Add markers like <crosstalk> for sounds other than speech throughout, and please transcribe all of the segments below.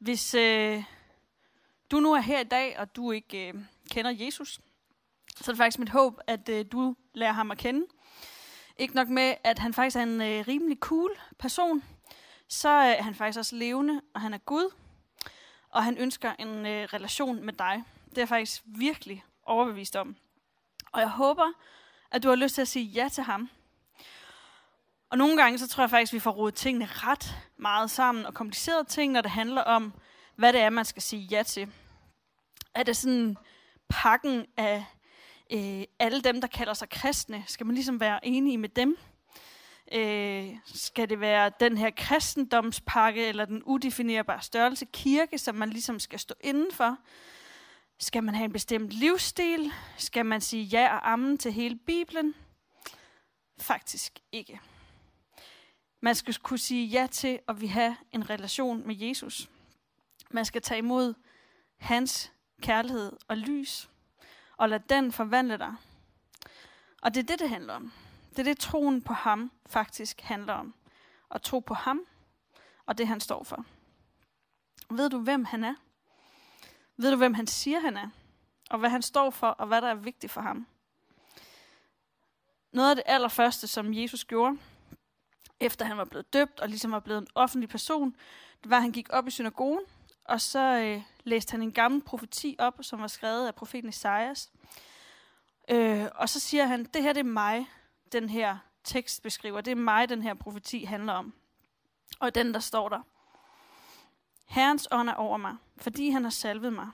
Hvis øh, du nu er her i dag, og du ikke øh, kender Jesus, så er det faktisk mit håb, at øh, du lærer ham at kende. Ikke nok med, at han faktisk er en øh, rimelig cool person, så øh, er han faktisk også levende, og han er Gud, og han ønsker en øh, relation med dig. Det er jeg faktisk virkelig overbevist om. Og jeg håber, at du har lyst til at sige ja til ham. Og nogle gange, så tror jeg faktisk, at vi får rodet tingene ret meget sammen, og komplicerede ting, når det handler om, hvad det er, man skal sige ja til. Er det sådan pakken af øh, alle dem, der kalder sig kristne? Skal man ligesom være enige med dem? Øh, skal det være den her kristendomspakke, eller den udefinerbare størrelse kirke, som man ligesom skal stå indenfor? Skal man have en bestemt livsstil? Skal man sige ja og amen til hele Bibelen? Faktisk ikke. Man skal kunne sige ja til at vi have en relation med Jesus. Man skal tage imod hans kærlighed og lys, og lade den forvandle dig. Og det er det, det handler om. Det er det, troen på ham faktisk handler om. At tro på ham, og det han står for. Ved du, hvem han er? Ved du, hvem han siger, han er? Og hvad han står for, og hvad der er vigtigt for ham? Noget af det allerførste, som Jesus gjorde, efter han var blevet døbt og ligesom var blevet en offentlig person, det var, at han gik op i synagogen, og så øh, læste han en gammel profeti op, som var skrevet af profeten Esajas. Øh, og så siger han, det her det er mig, den her tekst beskriver. Det er mig, den her profeti handler om. Og den, der står der. Herrens ånd er over mig, fordi han har salvet mig.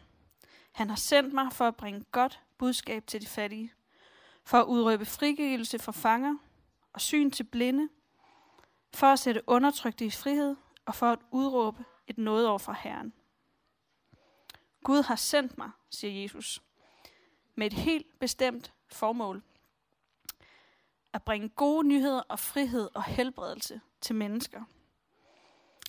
Han har sendt mig for at bringe godt budskab til de fattige, for at udrøbe frigivelse for fanger og syn til blinde, for at sætte undertrykte i frihed og for at udråbe et noget over fra Herren. Gud har sendt mig, siger Jesus, med et helt bestemt formål. At bringe gode nyheder og frihed og helbredelse til mennesker.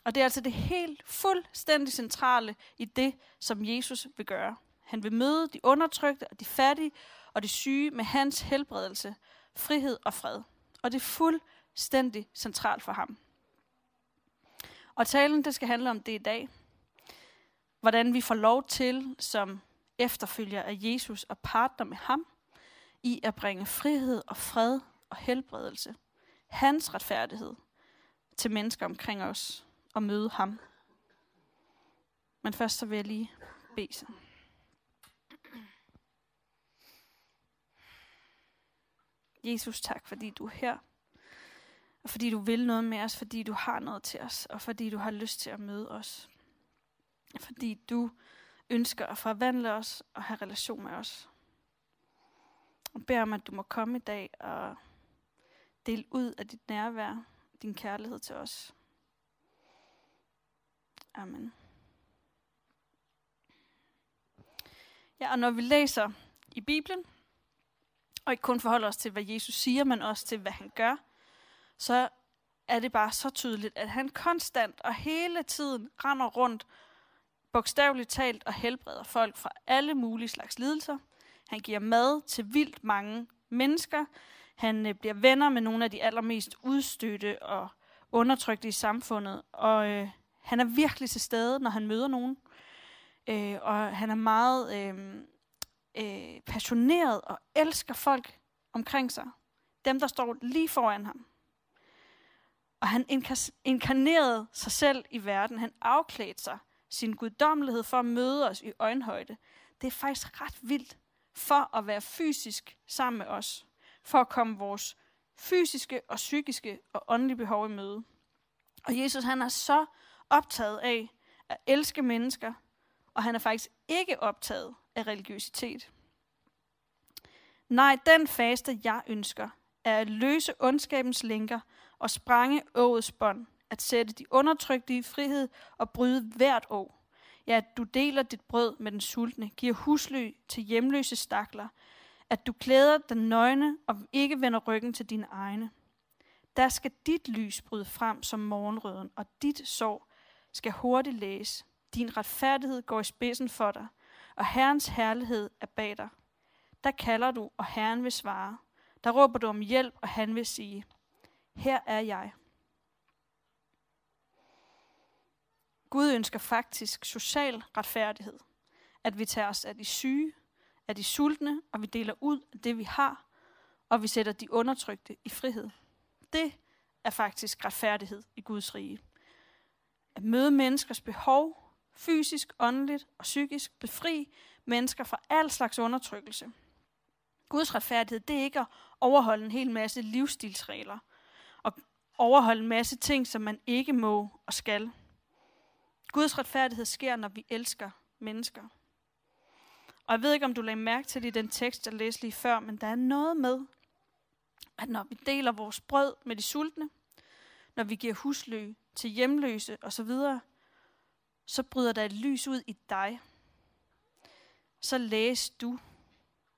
Og det er altså det helt fuldstændig centrale i det, som Jesus vil gøre. Han vil møde de undertrykte og de fattige og de syge med hans helbredelse, frihed og fred. Og det er fuldstændig centralt for ham. Og talen, det skal handle om det i dag. Hvordan vi får lov til, som efterfølger af Jesus og partner med ham, i at bringe frihed og fred og helbredelse, hans retfærdighed, til mennesker omkring os og møde ham. Men først så vil jeg lige bede sig. Jesus, tak fordi du er her. Og fordi du vil noget med os, fordi du har noget til os, og fordi du har lyst til at møde os. Fordi du ønsker at forvandle os og have relation med os. Og beder om, at du må komme i dag og dele ud af dit nærvær, din kærlighed til os. Amen. Ja, og når vi læser i Bibelen, og ikke kun forholder os til, hvad Jesus siger, men også til, hvad han gør, så er det bare så tydeligt, at han konstant og hele tiden render rundt, bogstaveligt talt og helbreder folk fra alle mulige slags lidelser. Han giver mad til vildt mange mennesker. Han øh, bliver venner med nogle af de allermest udstødte og undertrykte i samfundet. Og øh, han er virkelig til stede, når han møder nogen. Øh, og han er meget øh, øh, passioneret og elsker folk omkring sig. Dem, der står lige foran ham. Og han inkarnerede sig selv i verden. Han afklædte sig sin guddommelighed for at møde os i øjenhøjde. Det er faktisk ret vildt for at være fysisk sammen med os. For at komme vores fysiske og psykiske og åndelige behov i møde. Og Jesus han er så optaget af at elske mennesker, og han er faktisk ikke optaget af religiøsitet. Nej, den faste, jeg ønsker, er at løse ondskabens lænker og sprænge åets bånd, at sætte de undertrykte i frihed og bryde hvert år. Ja, at du deler dit brød med den sultne, giver husly til hjemløse stakler, at du klæder den nøgne og ikke vender ryggen til dine egne. Der skal dit lys bryde frem som morgenrøden, og dit sorg skal hurtigt læse. Din retfærdighed går i spidsen for dig, og Herrens herlighed er bag dig. Der kalder du, og Herren vil svare. Der råber du om hjælp, og han vil sige, her er jeg. Gud ønsker faktisk social retfærdighed. At vi tager os af de syge, af de sultne, og vi deler ud af det, vi har, og vi sætter de undertrykte i frihed. Det er faktisk retfærdighed i Guds rige. At møde menneskers behov, fysisk, åndeligt og psykisk, befri mennesker fra al slags undertrykkelse. Guds retfærdighed, det er ikke at overholde en hel masse livsstilsregler overholde en masse ting, som man ikke må og skal. Guds retfærdighed sker, når vi elsker mennesker. Og jeg ved ikke, om du lagde mærke til det i den tekst, jeg læste lige før, men der er noget med, at når vi deler vores brød med de sultne, når vi giver huslø til hjemløse osv., så bryder der et lys ud i dig. Så læs du,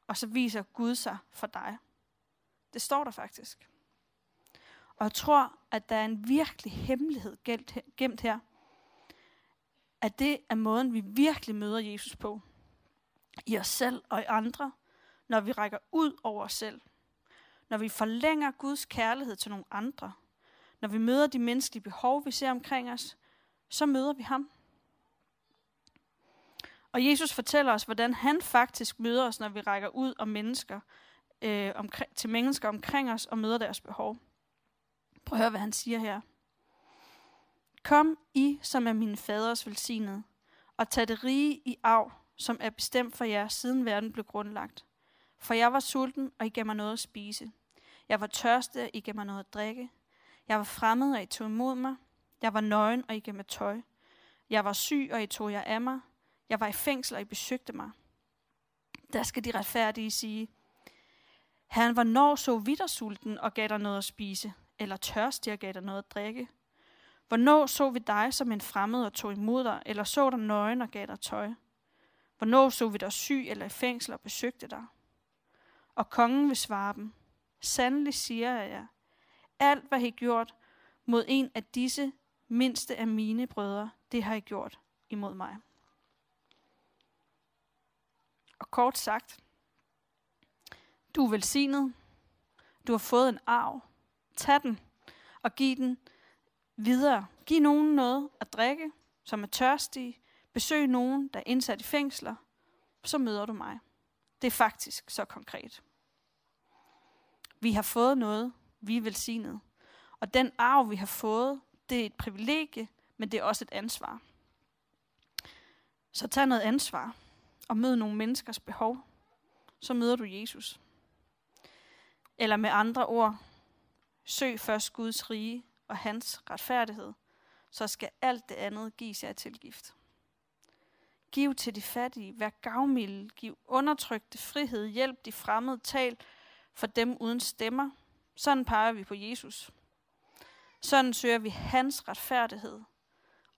og så viser Gud sig for dig. Det står der faktisk. Og jeg tror, at der er en virkelig hemmelighed gemt her. At det er måden, vi virkelig møder Jesus på. I os selv og i andre, når vi rækker ud over os selv. Når vi forlænger Guds kærlighed til nogle andre. Når vi møder de menneskelige behov, vi ser omkring os, så møder vi ham. Og Jesus fortæller os, hvordan han faktisk møder os, når vi rækker ud om mennesker, øh, omkring, til mennesker omkring os og møder deres behov. Prøv at høre, hvad han siger her. Kom I, som er min faders velsignede, og tag det rige i arv, som er bestemt for jer, siden verden blev grundlagt. For jeg var sulten, og I gav mig noget at spise. Jeg var tørstig, og I gav mig noget at drikke. Jeg var fremmed, og I tog imod mig. Jeg var nøgen, og I gav mig tøj. Jeg var syg, og I tog jer af mig. Jeg var i fængsel, og I besøgte mig. Der skal de retfærdige sige, Herren, hvornår så vi dig sulten og gav dig noget at spise, eller tørstig og gav dig noget at drikke? Hvornår så vi dig som en fremmed og tog imod dig, eller så dig nøgen og gav dig tøj? Hvornår så vi dig syg eller i fængsel og besøgte dig? Og kongen vil svare dem, Sandelig siger jeg jer, alt hvad I gjort mod en af disse mindste af mine brødre, det har I gjort imod mig. Og kort sagt, du er velsignet. Du har fået en arv. Tag den og giv den videre. Giv nogen noget at drikke, som er tørstige. Besøg nogen, der er indsat i fængsler. Så møder du mig. Det er faktisk så konkret. Vi har fået noget, vi er velsignet. Og den arv, vi har fået, det er et privilegie, men det er også et ansvar. Så tag noget ansvar og mød nogle menneskers behov. Så møder du Jesus. Eller med andre ord, søg først Guds rige og hans retfærdighed, så skal alt det andet gives jer tilgift. Giv til de fattige, vær gavmilde, giv undertrykte frihed, hjælp de fremmede, tal for dem uden stemmer. Sådan peger vi på Jesus. Sådan søger vi hans retfærdighed,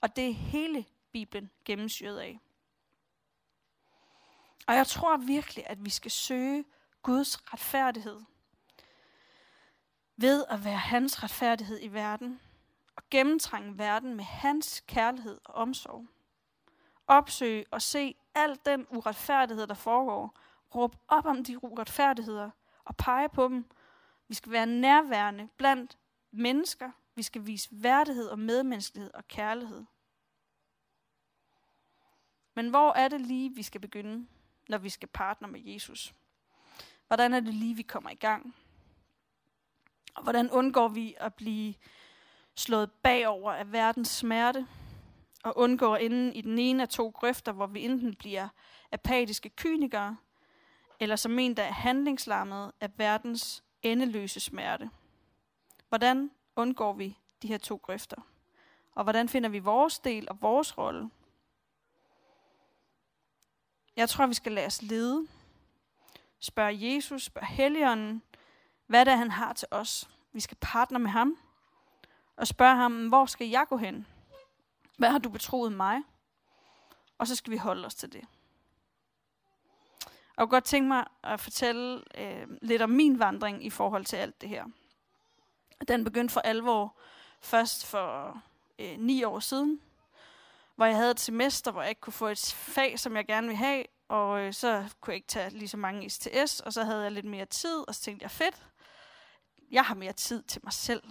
og det er hele Bibelen gennemsyret af. Og jeg tror virkelig, at vi skal søge Guds retfærdighed ved at være hans retfærdighed i verden og gennemtrænge verden med hans kærlighed og omsorg. Opsøge og se al den uretfærdighed, der foregår. Råb op om de uretfærdigheder og pege på dem. Vi skal være nærværende blandt mennesker. Vi skal vise værdighed og medmenneskelighed og kærlighed. Men hvor er det lige, vi skal begynde, når vi skal partner med Jesus? Hvordan er det lige, vi kommer i gang? Og hvordan undgår vi at blive slået bagover af verdens smerte, og undgår inden i den ene af to grøfter, hvor vi enten bliver apatiske kynikere, eller som en, der er handlingslammet af verdens endeløse smerte. Hvordan undgår vi de her to grøfter? Og hvordan finder vi vores del og vores rolle? Jeg tror, vi skal lade os lede. Spørg Jesus, spørg Helligånden, hvad det er, han har til os. Vi skal partner med ham og spørge ham, hvor skal jeg gå hen? Hvad har du betroet mig? Og så skal vi holde os til det. Og jeg kunne godt tænke mig at fortælle øh, lidt om min vandring i forhold til alt det her. Den begyndte for alvor først for øh, ni år siden, hvor jeg havde et semester, hvor jeg ikke kunne få et fag, som jeg gerne ville have, og øh, så kunne jeg ikke tage lige så mange STS, og så havde jeg lidt mere tid, og så tænkte jeg, fedt, jeg har mere tid til mig selv.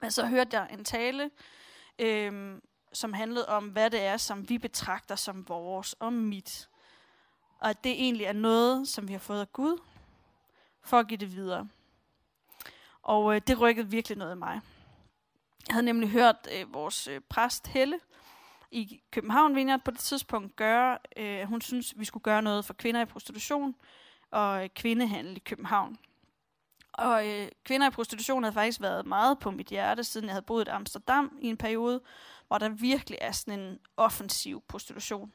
Men så hørte jeg en tale, øh, som handlede om, hvad det er, som vi betragter som vores og mit. Og at det egentlig er noget, som vi har fået af Gud, for at give det videre. Og øh, det rykkede virkelig noget i mig. Jeg havde nemlig hørt øh, vores øh, præst Helle i København Vineyard på det tidspunkt gøre, øh, hun synes, vi skulle gøre noget for kvinder i prostitution og øh, kvindehandel i København. Og øh, kvinder i prostitution havde faktisk været meget på mit hjerte, siden jeg havde boet i Amsterdam i en periode, hvor der virkelig er sådan en offensiv prostitution.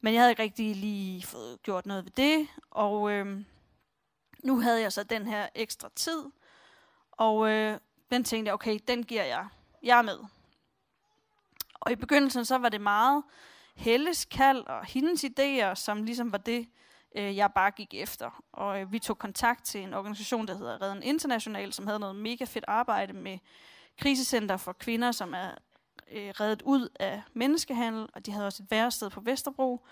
Men jeg havde ikke rigtig lige fået gjort noget ved det, og øh, nu havde jeg så den her ekstra tid, og øh, den tænkte jeg, okay, den giver jeg. Jeg er med. Og i begyndelsen så var det meget Helles kald og hendes idéer, som ligesom var det, øh, jeg bare gik efter. Og øh, vi tog kontakt til en organisation, der hedder Reden International, som havde noget mega fedt arbejde med krisecenter for kvinder, som er øh, reddet ud af menneskehandel, og de havde også et værested på Vesterbro.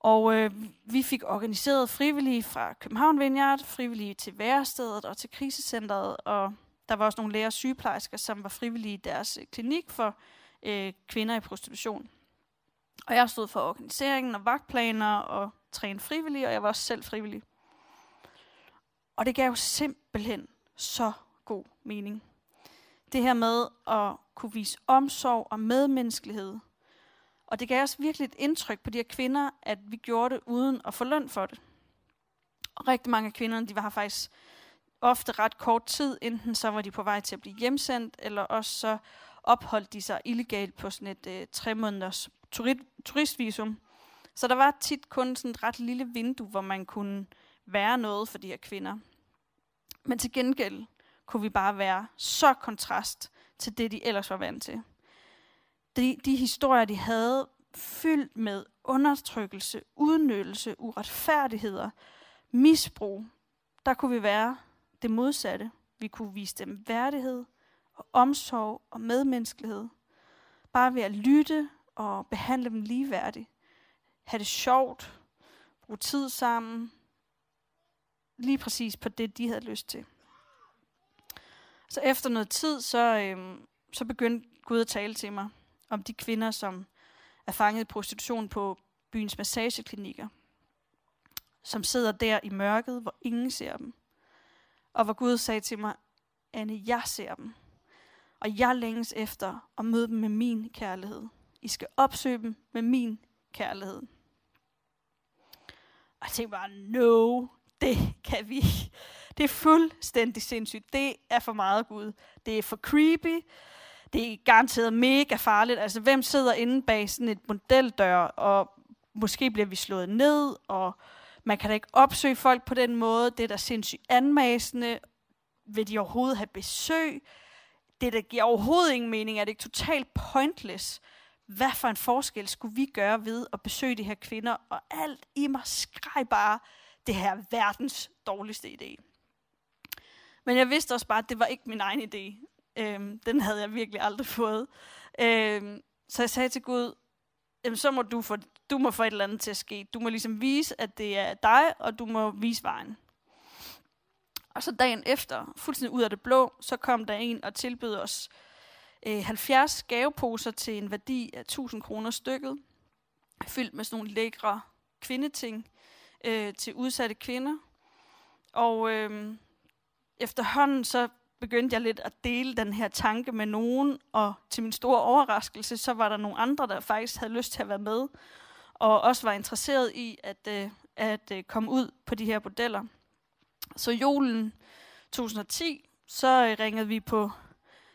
Og øh, vi fik organiseret frivillige fra København Vineyard, frivillige til værestedet og til krisecentret, og der var også nogle læger og sygeplejersker, som var frivillige i deres øh, klinik for øh, kvinder i prostitution. Og jeg stod for organiseringen og vagtplaner og træne frivillig, og jeg var også selv frivillig. Og det gav jo simpelthen så god mening. Det her med at kunne vise omsorg og medmenneskelighed. Og det gav os virkelig et indtryk på de her kvinder, at vi gjorde det uden at få løn for det. Og rigtig mange af kvinderne, de var her faktisk ofte ret kort tid, enten så var de på vej til at blive hjemsendt, eller også så opholdt de sig illegalt på sådan et øh, tre måneders turistvisum. Så der var tit kun sådan et ret lille vindue, hvor man kunne være noget for de her kvinder. Men til gengæld kunne vi bare være så kontrast til det, de ellers var vant til. De, de historier, de havde, fyldt med undertrykkelse, udnyttelse, uretfærdigheder, misbrug, der kunne vi være det modsatte. Vi kunne vise dem værdighed og omsorg og medmenneskelighed. Bare ved at lytte og behandle dem ligeværdigt have det sjovt. Bruge tid sammen. Lige præcis på det, de havde lyst til. Så efter noget tid, så, øhm, så begyndte Gud at tale til mig om de kvinder, som er fanget i prostitution på byens massageklinikker. Som sidder der i mørket, hvor ingen ser dem. Og hvor Gud sagde til mig, Anne, jeg ser dem. Og jeg længes efter at møde dem med min kærlighed. I skal opsøge dem med min kærlighed. Og jeg tænkte bare, no, det kan vi Det er fuldstændig sindssygt. Det er for meget Gud. Det er for creepy. Det er garanteret mega farligt. Altså, hvem sidder inde bag sådan et modeldør, og måske bliver vi slået ned, og man kan da ikke opsøge folk på den måde. Det er da sindssygt anmasende. Vil de overhovedet have besøg? Det der giver overhovedet ingen mening. Er det ikke totalt pointless? Hvad for en forskel skulle vi gøre ved at besøge de her kvinder? Og alt i mig skreg bare, det her verdens dårligste idé. Men jeg vidste også bare, at det var ikke min egen idé. Øhm, den havde jeg virkelig aldrig fået. Øhm, så jeg sagde til Gud, jamen, så må du, få, du må få et eller andet til at ske. Du må ligesom vise, at det er dig, og du må vise vejen. Og så dagen efter, fuldstændig ud af det blå, så kom der en og tilbød os øh, Øh, 70 gaveposer til en værdi af 1000 kroner stykket, fyldt med sådan nogle lækre kvindeting øh, til udsatte kvinder. Og øh, efterhånden så begyndte jeg lidt at dele den her tanke med nogen, og til min store overraskelse, så var der nogle andre, der faktisk havde lyst til at være med, og også var interesseret i at, øh, at øh, komme ud på de her modeller. Så julen 2010, så øh, ringede vi på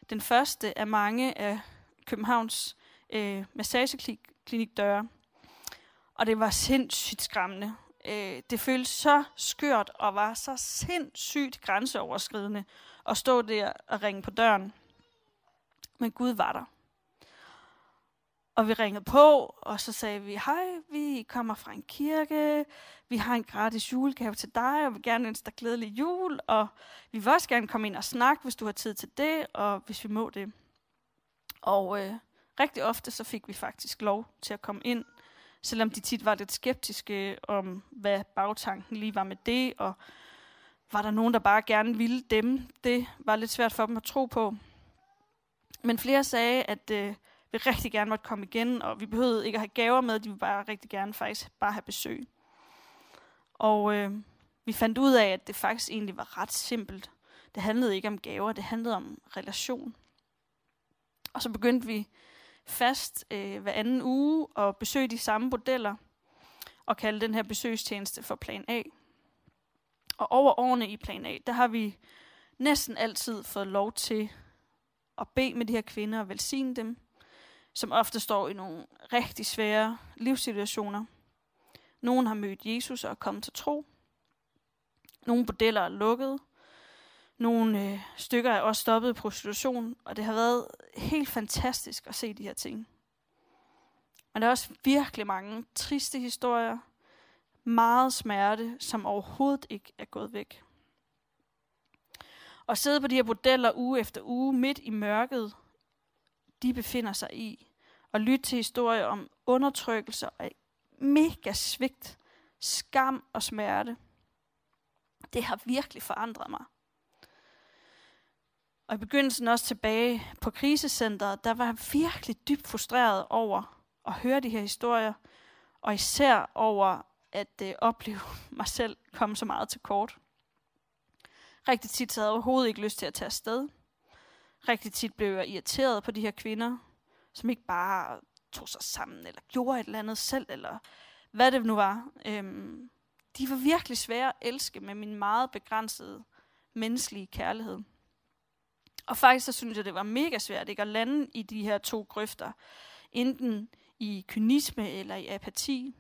den første af mange af Københavns øh, massageklinikdøre, og det var sindssygt skræmmende. Øh, det føltes så skørt og var så sindssygt grænseoverskridende at stå der og ringe på døren. Men Gud var der. Og vi ringede på, og så sagde vi, hej, vi kommer fra en kirke, vi har en gratis julegave til dig, og vi vil gerne ønske dig glædelig jul, og vi vil også gerne komme ind og snakke, hvis du har tid til det, og hvis vi må det. Og øh, rigtig ofte så fik vi faktisk lov til at komme ind, selvom de tit var lidt skeptiske om, hvad bagtanken lige var med det, og var der nogen, der bare gerne ville dem. Det var lidt svært for dem at tro på. Men flere sagde, at øh, vil rigtig gerne måtte komme igen, og vi behøvede ikke at have gaver med, de ville bare rigtig gerne faktisk bare have besøg. Og øh, vi fandt ud af, at det faktisk egentlig var ret simpelt. Det handlede ikke om gaver, det handlede om relation. Og så begyndte vi fast øh, hver anden uge at besøge de samme modeller og kalde den her besøgstjeneste for Plan A. Og over årene i Plan A, der har vi næsten altid fået lov til at bede med de her kvinder og velsigne dem, som ofte står i nogle rigtig svære livssituationer. Nogen har mødt Jesus og er kommet til tro. Nogle bordeller er lukket. Nogle øh, stykker er også stoppet i prostitution, og det har været helt fantastisk at se de her ting. Men der er også virkelig mange triste historier, meget smerte, som overhovedet ikke er gået væk. Og sidde på de her bordeller uge efter uge midt i mørket, de befinder sig i, og lytte til historier om undertrykkelse og mega svigt, skam og smerte. Det har virkelig forandret mig. Og i begyndelsen også tilbage på krisecenteret, der var jeg virkelig dybt frustreret over at høre de her historier, og især over at øh, opleve <laughs> mig selv komme så meget til kort. Rigtig tit havde jeg overhovedet ikke lyst til at tage afsted. Rigtig tit blev jeg irriteret på de her kvinder, som ikke bare tog sig sammen, eller gjorde et eller andet selv, eller hvad det nu var. Øhm, de var virkelig svære at elske med min meget begrænsede menneskelige kærlighed. Og faktisk så synes jeg, det var mega svært ikke at lande i de her to grøfter. Enten i kynisme eller i apati.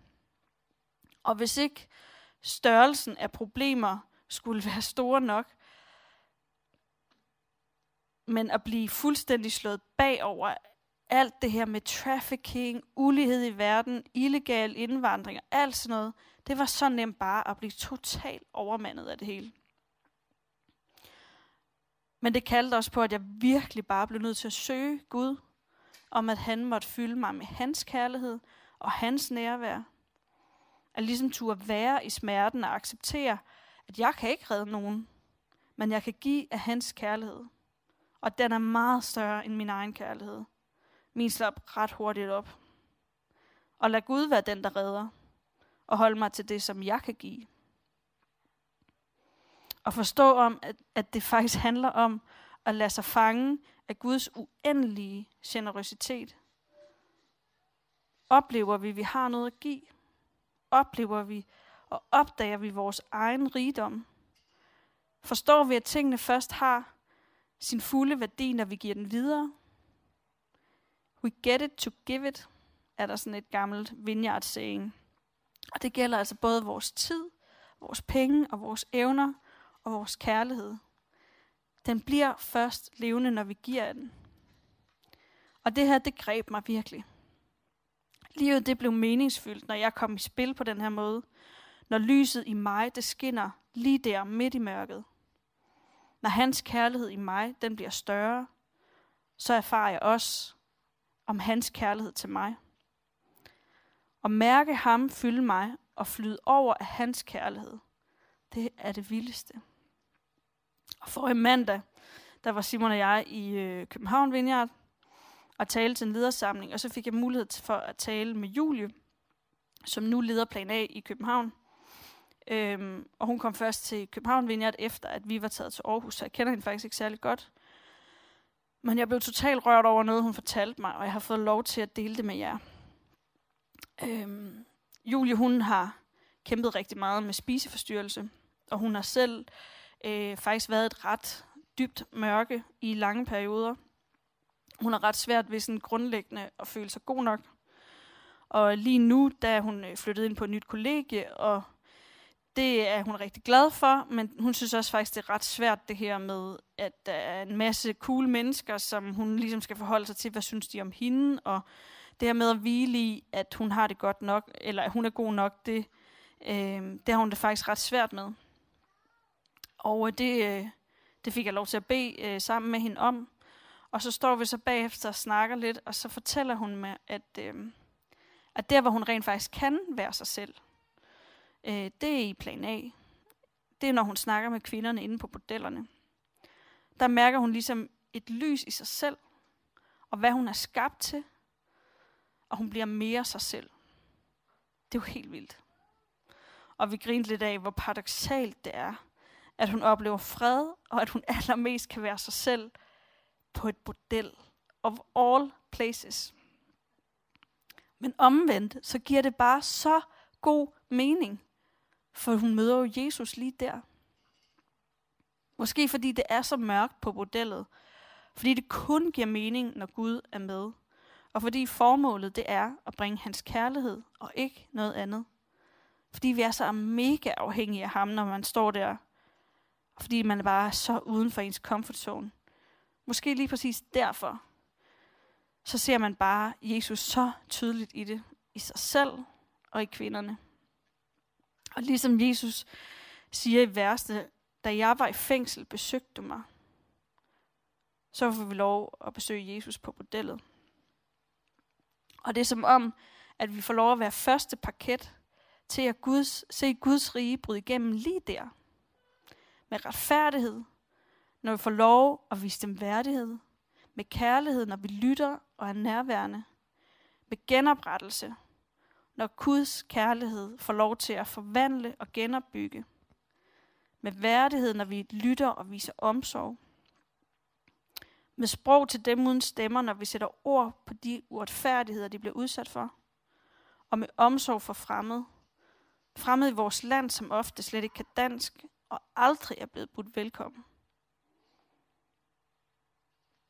Og hvis ikke størrelsen af problemer skulle <laughs> være store nok, men at blive fuldstændig slået bagover alt det her med trafficking, ulighed i verden, illegal indvandring og alt sådan noget, det var så nemt bare at blive totalt overmandet af det hele. Men det kaldte også på, at jeg virkelig bare blev nødt til at søge Gud, om at han måtte fylde mig med hans kærlighed og hans nærvær. At ligesom turde være i smerten og acceptere, at jeg kan ikke redde nogen, men jeg kan give af hans kærlighed. Og den er meget større end min egen kærlighed. Min slap ret hurtigt op. Og lad Gud være den, der redder, og hold mig til det, som jeg kan give. Og forstå om, at, at det faktisk handler om at lade sig fange af Guds uendelige generøsitet. Oplever vi, at vi har noget at give? Oplever vi og opdager vi vores egen rigdom? Forstår vi, at tingene først har sin fulde værdi, når vi giver den videre? We get it to give it, er der sådan et gammelt vineyard saying. Og det gælder altså både vores tid, vores penge og vores evner og vores kærlighed. Den bliver først levende, når vi giver den. Og det her, det greb mig virkelig. Livet det blev meningsfyldt, når jeg kom i spil på den her måde. Når lyset i mig, det skinner lige der midt i mørket. Når hans kærlighed i mig, den bliver større, så erfarer jeg også om hans kærlighed til mig. Og mærke ham fylde mig og flyde over af hans kærlighed, det er det vildeste. Og for i mandag, der var Simon og jeg i øh, København Vineyard og talte til en ledersamling, og så fik jeg mulighed for at tale med Julie, som nu leder plan A i København. Øhm, og hun kom først til København Vineyard efter, at vi var taget til Aarhus, så jeg kender hende faktisk ikke særlig godt. Men jeg blev totalt rørt over noget, hun fortalte mig, og jeg har fået lov til at dele det med jer. Øhm, Julie, hun har kæmpet rigtig meget med spiseforstyrrelse, og hun har selv øh, faktisk været et ret dybt mørke i lange perioder. Hun har ret svært ved sådan grundlæggende at føle sig god nok. Og lige nu, da hun øh, flyttede ind på et nyt kollegie, og det er hun rigtig glad for, men hun synes også faktisk, det er ret svært det her med, at der er en masse cool mennesker, som hun ligesom skal forholde sig til, hvad synes de om hende, og det her med at hvile i, at hun har det godt nok, eller at hun er god nok, det, øh, det har hun det faktisk ret svært med. Og øh, det, øh, det fik jeg lov til at bede øh, sammen med hende om. Og så står vi så bagefter og snakker lidt, og så fortæller hun mig, at, øh, at der, hvor hun rent faktisk kan være sig selv, øh, det er i plan A. Det er, når hun snakker med kvinderne inde på bordellerne. Der mærker hun ligesom et lys i sig selv, og hvad hun er skabt til, og hun bliver mere sig selv. Det er jo helt vildt. Og vi grinte lidt af, hvor paradoxalt det er, at hun oplever fred, og at hun <laughs> allermest kan være sig selv på et bordel of all places. Men omvendt, så giver det bare så god mening, for hun møder jo Jesus lige der. Måske fordi det er så mørkt på bordellet, fordi det kun giver mening, når Gud er med, og fordi formålet det er at bringe hans kærlighed og ikke noget andet. Fordi vi er så mega afhængige af ham, når man står der, og fordi man bare er så uden for ens comfort zone. Måske lige præcis derfor, så ser man bare Jesus så tydeligt i det, i sig selv og i kvinderne. Og ligesom Jesus siger i værste, da jeg var i fængsel, besøgte du mig. Så får vi lov at besøge Jesus på bordellet. Og det er som om, at vi får lov at være første parket til at Guds, se Guds rige bryde igennem lige der. Med retfærdighed, når vi får lov at vise dem værdighed. Med kærlighed, når vi lytter og er nærværende. Med genoprettelse, når Guds kærlighed får lov til at forvandle og genopbygge. Med værdighed, når vi lytter og viser omsorg. Med sprog til dem uden stemmer, når vi sætter ord på de uretfærdigheder, de bliver udsat for. Og med omsorg for fremmede. Fremmede i vores land, som ofte slet ikke kan dansk og aldrig er blevet budt velkommen.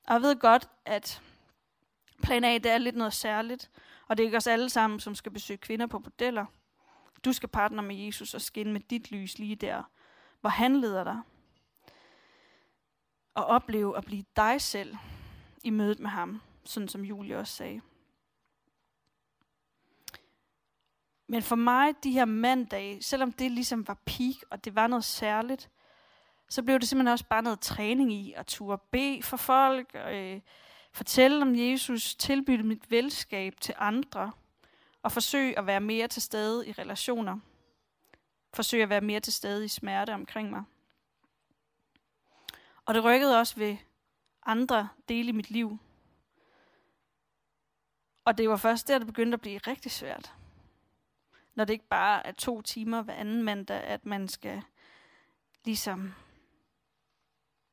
Og jeg ved godt, at plan A det er lidt noget særligt, og det er ikke os alle sammen, som skal besøge kvinder på bordeller. Du skal partner med Jesus og skinne med dit lys lige der, hvor han leder dig. Og opleve at blive dig selv i mødet med ham, sådan som Julie også sagde. Men for mig, de her mandage, selvom det ligesom var peak, og det var noget særligt, så blev det simpelthen også bare noget træning i at turde bede for folk, øh, fortælle om Jesus, tilbyde mit velskab til andre, og forsøge at være mere til stede i relationer. Forsøge at være mere til stede i smerte omkring mig. Og det rykkede også ved andre dele i mit liv. Og det var først der, det begyndte at blive rigtig svært. Når det ikke bare er to timer hver anden mandag, at man skal ligesom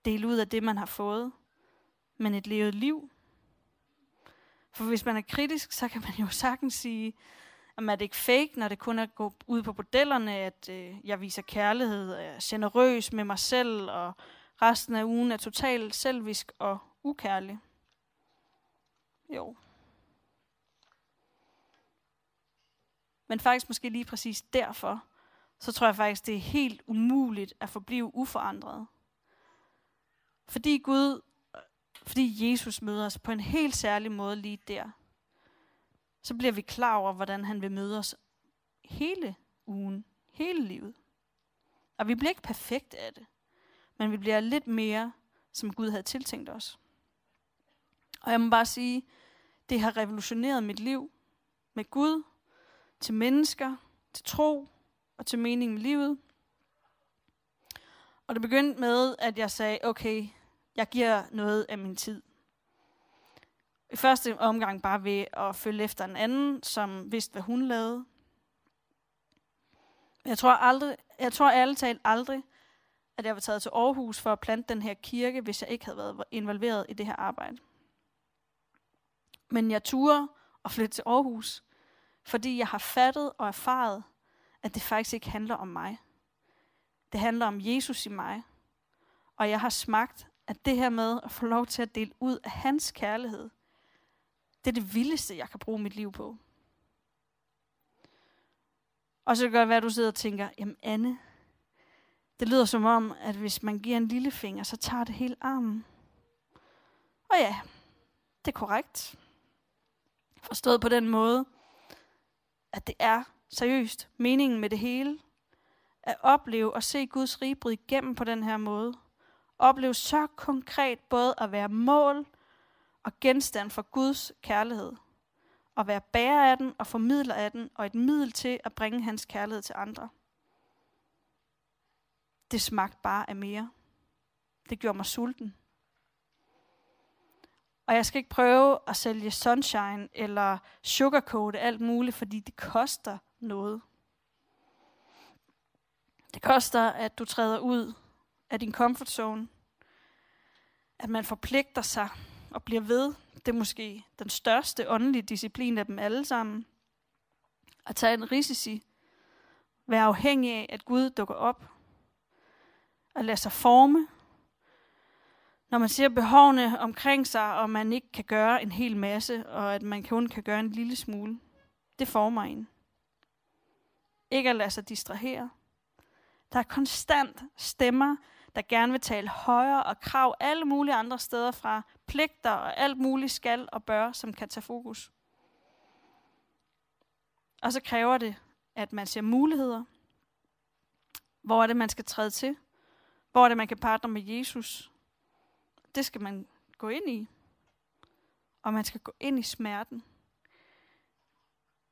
dele ud af det, man har fået, men et levet liv. For hvis man er kritisk, så kan man jo <laughs> sagtens sige, at det ikke fake, når det kun er at gå ud på bordellerne, at øh, jeg viser kærlighed, er generøs med mig selv, og resten af ugen er totalt selvisk og ukærlig. Jo. Men faktisk måske lige præcis derfor, så tror jeg faktisk, det er helt umuligt at forblive uforandret. Fordi Gud, fordi Jesus møder os på en helt særlig måde lige der, så bliver vi klar over, hvordan han vil møde os hele ugen, hele livet. Og vi bliver ikke perfekt af det, men vi bliver lidt mere, som Gud havde tiltænkt os. Og jeg må bare sige, det har revolutioneret mit liv med Gud, til mennesker, til tro og til mening med livet. Og det begyndte med, at jeg sagde, okay, jeg giver noget af min tid. I første omgang bare ved at følge efter en anden, som vidste, hvad hun lavede. Jeg tror, aldrig, jeg tror ærligt talt aldrig, at jeg var taget til Aarhus for at plante den her kirke, hvis jeg ikke havde været involveret i det her arbejde. Men jeg turer at flytte til Aarhus, fordi jeg har fattet og erfaret, at det faktisk ikke handler om mig. Det handler om Jesus i mig. Og jeg har smagt, at det her med at få lov til at dele ud af hans kærlighed, det er det vildeste, jeg kan bruge mit liv på. Og så kan det godt være, at du sidder og tænker, jamen Anne, det lyder som om, at hvis man giver en lille finger, så tager det hele armen. Og ja, det er korrekt. Forstået på den måde, at det er seriøst meningen med det hele. At opleve og se Guds rige bryde igennem på den her måde. Opleve så konkret både at være mål og genstand for Guds kærlighed. Og være bærer af den og formidler af den, og et middel til at bringe hans kærlighed til andre. Det smagte bare af mere. Det gjorde mig sulten. Og jeg skal ikke prøve at sælge sunshine eller sugarcoat alt muligt, fordi det koster noget. Det koster, at du træder ud af din comfort zone. At man forpligter sig og bliver ved. Det er måske den største åndelige disciplin af dem alle sammen. At tage en risici. Være afhængig af, at Gud dukker op. At lade sig forme. Når man ser behovene omkring sig, og man ikke kan gøre en hel masse, og at man kun kan gøre en lille smule. Det former en. Ikke at lade sig distrahere der er konstant stemmer, der gerne vil tale højere og krav alle mulige andre steder fra, pligter og alt muligt skal og bør, som kan tage fokus. Og så kræver det, at man ser muligheder. Hvor er det, man skal træde til? Hvor er det, man kan partner med Jesus? Det skal man gå ind i. Og man skal gå ind i smerten.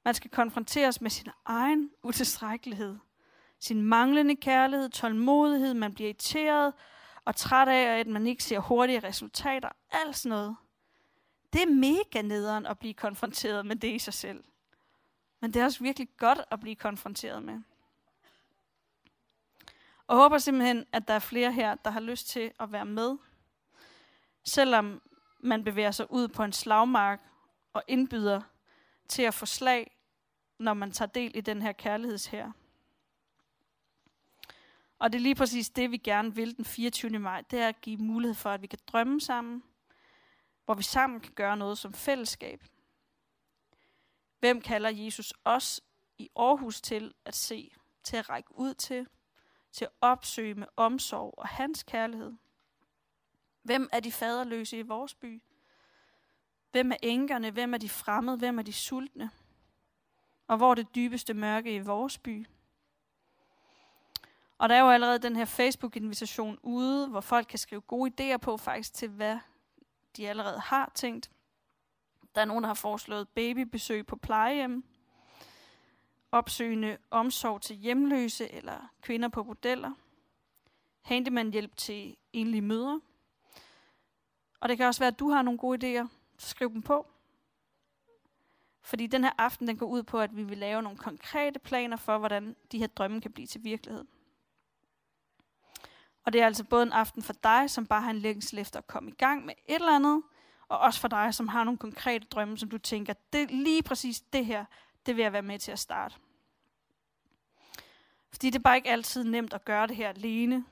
Man skal konfronteres med sin egen utilstrækkelighed sin manglende kærlighed, tålmodighed, man bliver irriteret og træt af, at man ikke ser hurtige resultater, alt sådan noget. Det er mega nederen at blive konfronteret med det i sig selv. Men det er også virkelig godt at blive konfronteret med. Og håber simpelthen, at der er flere her, der har lyst til at være med. Selvom man bevæger sig ud på en slagmark og indbyder til at få slag, når man tager del i den her kærlighedshær. Og det er lige præcis det, vi gerne vil den 24. maj. Det er at give mulighed for, at vi kan drømme sammen, hvor vi sammen kan gøre noget som fællesskab. Hvem kalder Jesus os i Aarhus til at se, til at række ud til, til at opsøge med omsorg og hans kærlighed? Hvem er de faderløse i vores by? Hvem er enkerne? Hvem er de fremmede? Hvem er de sultne? Og hvor er det dybeste mørke i vores by? Og der er jo allerede den her Facebook-invitation ude, hvor folk kan skrive gode idéer på faktisk til, hvad de allerede har tænkt. Der er nogen, der har foreslået babybesøg på plejehjem, opsøgende omsorg til hjemløse eller kvinder på modeller, handyman hjælp til enlige mødre. Og det kan også være, at du har nogle gode idéer, så skriv dem på. Fordi den her aften den går ud på, at vi vil lave nogle konkrete planer for, hvordan de her drømme kan blive til virkelighed. Og det er altså både en aften for dig, som bare har en længsel efter at komme i gang med et eller andet, og også for dig, som har nogle konkrete drømme, som du tænker, det lige præcis det her, det vil jeg være med til at starte. Fordi det er bare ikke altid nemt at gøre det her alene.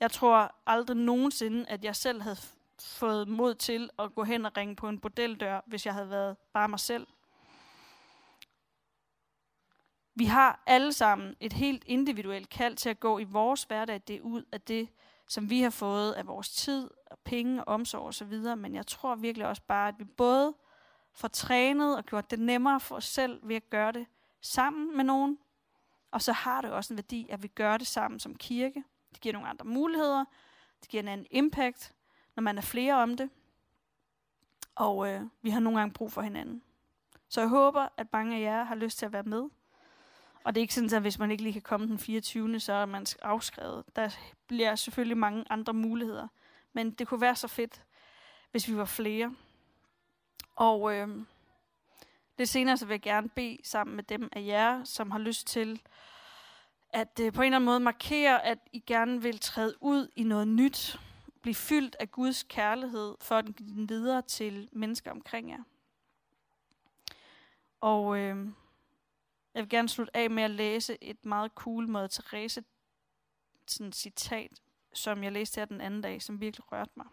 Jeg tror aldrig nogensinde, at jeg selv havde fået mod til at gå hen og ringe på en bordeldør, hvis jeg havde været bare mig selv. Vi har alle sammen et helt individuelt kald til at gå i vores hverdag det ud af det, som vi har fået af vores tid, og penge, og omsorg osv. Men jeg tror virkelig også bare, at vi både får trænet og gjort det nemmere for os selv ved at gøre det sammen med nogen. Og så har det også en værdi, at vi gør det sammen som kirke. Det giver nogle andre muligheder. Det giver en anden impact, når man er flere om det. Og øh, vi har nogle gange brug for hinanden. Så jeg håber, at mange af jer har lyst til at være med. Og det er ikke sådan, at hvis man ikke lige kan komme den 24. så er man afskrevet. Der bliver selvfølgelig mange andre muligheder. Men det kunne være så fedt, hvis vi var flere. Og øh, lidt senere så vil jeg gerne bede sammen med dem af jer, som har lyst til at øh, på en eller anden måde markere, at I gerne vil træde ud i noget nyt. Blive fyldt af Guds kærlighed, for at give den videre til mennesker omkring jer. Og øh, jeg vil gerne slutte af med at læse et meget cool Mother Teresa sådan citat, som jeg læste her den anden dag, som virkelig rørte mig.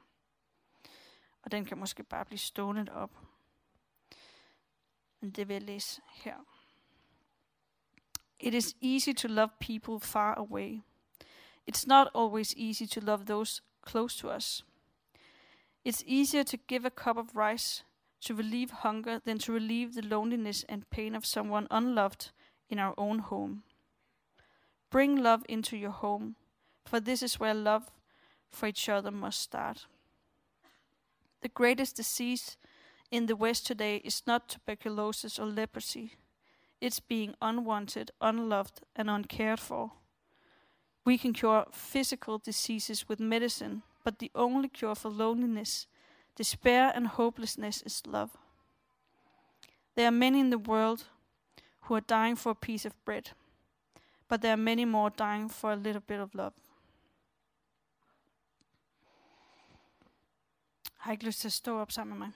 Og den kan måske bare blive stående op. Men det vil jeg læse her. It is easy to love people far away. It's not always easy to love those close to us. It's easier to give a cup of rice to relieve hunger than to relieve the loneliness and pain of someone unloved in our own home. Bring love into your home, for this is where love for each other must start. The greatest disease in the West today is not tuberculosis or leprosy. It's being unwanted, unloved, and uncared for. We can cure physical diseases with medicine, but the only cure for loneliness Despair and hopelessness is love. There are many in the world who are dying for a piece of bread, but there are many more dying for a little bit of love. Har ikke lyst til at stå op sammen med mig?